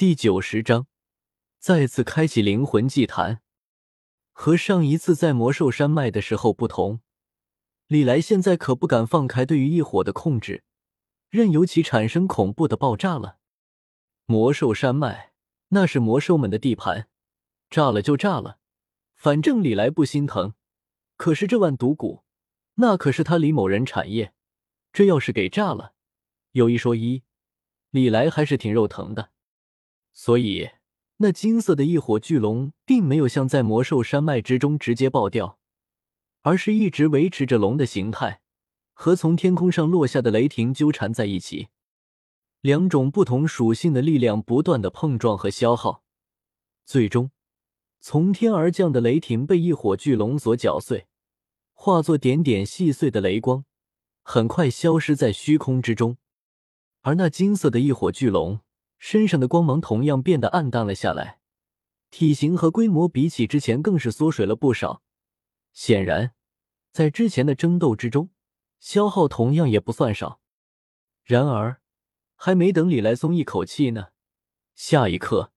第九十章，再次开启灵魂祭坛。和上一次在魔兽山脉的时候不同，李来现在可不敢放开对于异火的控制，任由其产生恐怖的爆炸了。魔兽山脉那是魔兽们的地盘，炸了就炸了，反正李来不心疼。可是这万毒谷，那可是他李某人产业，这要是给炸了，有一说一，李来还是挺肉疼的。所以，那金色的异火巨龙并没有像在魔兽山脉之中直接爆掉，而是一直维持着龙的形态，和从天空上落下的雷霆纠缠在一起。两种不同属性的力量不断的碰撞和消耗，最终，从天而降的雷霆被异火巨龙所搅碎，化作点点细碎的雷光，很快消失在虚空之中。而那金色的异火巨龙。身上的光芒同样变得暗淡了下来，体型和规模比起之前更是缩水了不少。显然，在之前的争斗之中，消耗同样也不算少。然而，还没等李来松一口气呢，下一刻，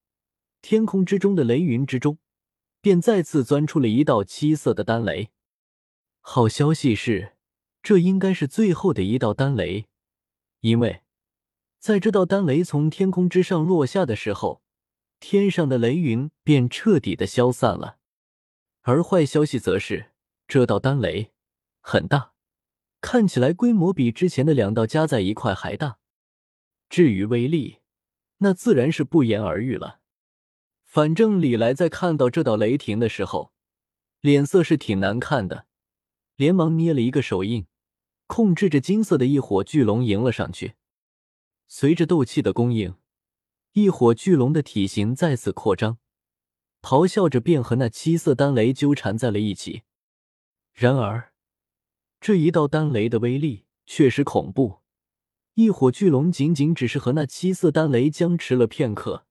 天空之中的雷云之中，便再次钻出了一道七色的丹雷。好消息是，这应该是最后的一道丹雷，因为。在这道丹雷从天空之上落下的时候，天上的雷云便彻底的消散了。而坏消息则是，这道丹雷很大，看起来规模比之前的两道加在一块还大。至于威力，那自然是不言而喻了。反正李来在看到这道雷霆的时候，脸色是挺难看的，连忙捏了一个手印，控制着金色的一火巨龙迎了上去。随着斗气的供应，一火巨龙的体型再次扩张，咆哮着便和那七色丹雷纠缠在了一起。然而，这一道丹雷的威力确实恐怖，一火巨龙仅仅只是和那七色丹雷僵持了片刻，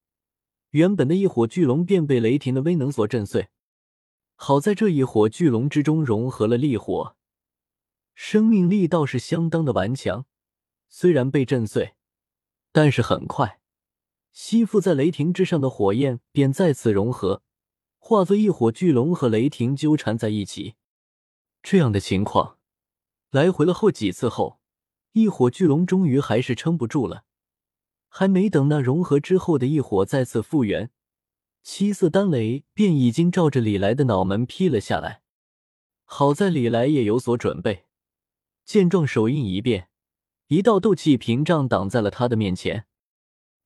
原本的一火巨龙便被雷霆的威能所震碎。好在这一火巨龙之中融合了烈火，生命力倒是相当的顽强，虽然被震碎。但是很快，吸附在雷霆之上的火焰便再次融合，化作一火巨龙和雷霆纠缠在一起。这样的情况来回了后几次后，一火巨龙终于还是撑不住了。还没等那融合之后的异火再次复原，七色丹雷便已经照着李来的脑门劈了下来。好在李来也有所准备，见状手印一变。一道斗气屏障挡在了他的面前，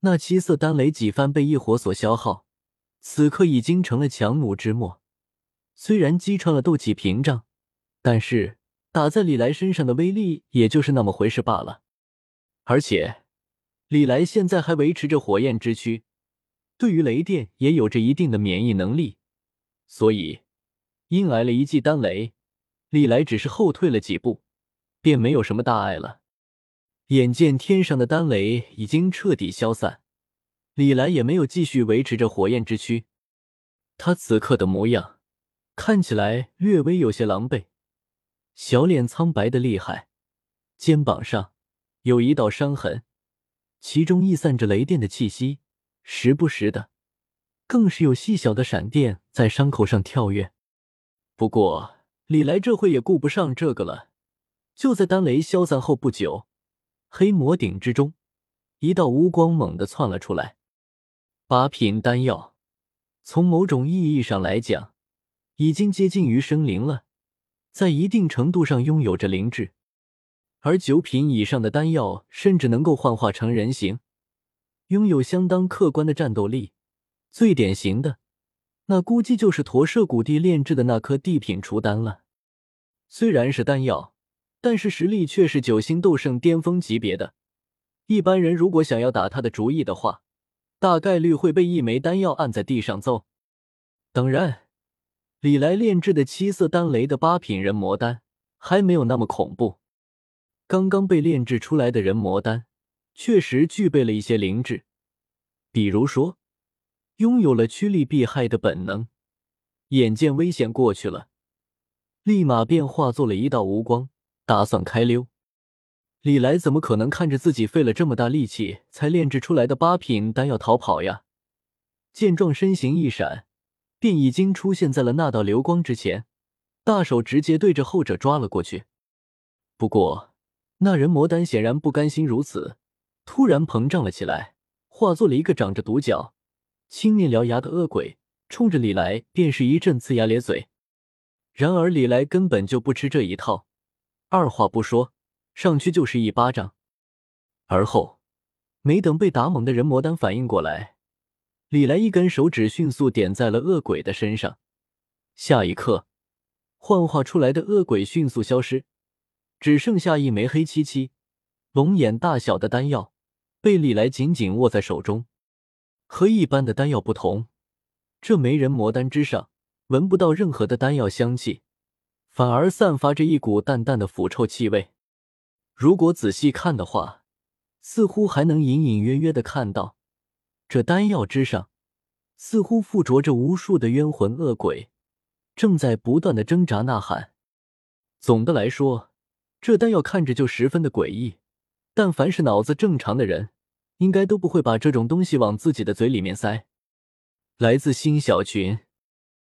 那七色丹雷几番被异火所消耗，此刻已经成了强弩之末。虽然击穿了斗气屏障，但是打在李来身上的威力也就是那么回事罢了。而且，李来现在还维持着火焰之躯，对于雷电也有着一定的免疫能力，所以因挨了一记丹雷，李来只是后退了几步，便没有什么大碍了。眼见天上的丹雷已经彻底消散，李来也没有继续维持着火焰之躯。他此刻的模样看起来略微有些狼狈，小脸苍白的厉害，肩膀上有一道伤痕，其中溢散着雷电的气息，时不时的更是有细小的闪电在伤口上跳跃。不过李来这会也顾不上这个了，就在丹雷消散后不久。黑魔鼎之中，一道乌光猛地窜了出来。八品丹药，从某种意义上来讲，已经接近于生灵了，在一定程度上拥有着灵智。而九品以上的丹药，甚至能够幻化成人形，拥有相当客观的战斗力。最典型的，那估计就是驼舍古地炼制的那颗地品除丹了。虽然是丹药。但是实力却是九星斗圣巅峰级别的，一般人如果想要打他的主意的话，大概率会被一枚丹药按在地上揍。当然，李来炼制的七色丹雷的八品人魔丹还没有那么恐怖。刚刚被炼制出来的人魔丹确实具备了一些灵智，比如说拥有了趋利避害的本能，眼见危险过去了，立马便化作了一道无光。打算开溜，李来怎么可能看着自己费了这么大力气才炼制出来的八品丹药逃跑呀？见状，身形一闪，便已经出现在了那道流光之前，大手直接对着后者抓了过去。不过，那人魔丹显然不甘心如此，突然膨胀了起来，化作了一个长着独角、青面獠牙的恶鬼，冲着李来便是一阵呲牙咧嘴。然而李来根本就不吃这一套，二话不说，上去就是一巴掌。而后，没等被打懵的人魔丹反应过来。李来一根手指迅速点在了恶鬼的身上，下一刻，幻化出来的恶鬼迅速消失，只剩下一枚黑漆漆、龙眼大小的丹药被李来紧紧握在手中。和一般的丹药不同，这枚人魔丹之上闻不到任何的丹药香气，反而散发着一股淡淡的腐臭气味。如果仔细看的话，似乎还能隐隐约约的看到。这丹药之上，似乎附着着无数的冤魂恶鬼，正在不断的挣扎呐喊。总的来说，这丹药看着就十分的诡异，但凡是脑子正常的人，应该都不会把这种东西往自己的嘴里面塞。来自新小群。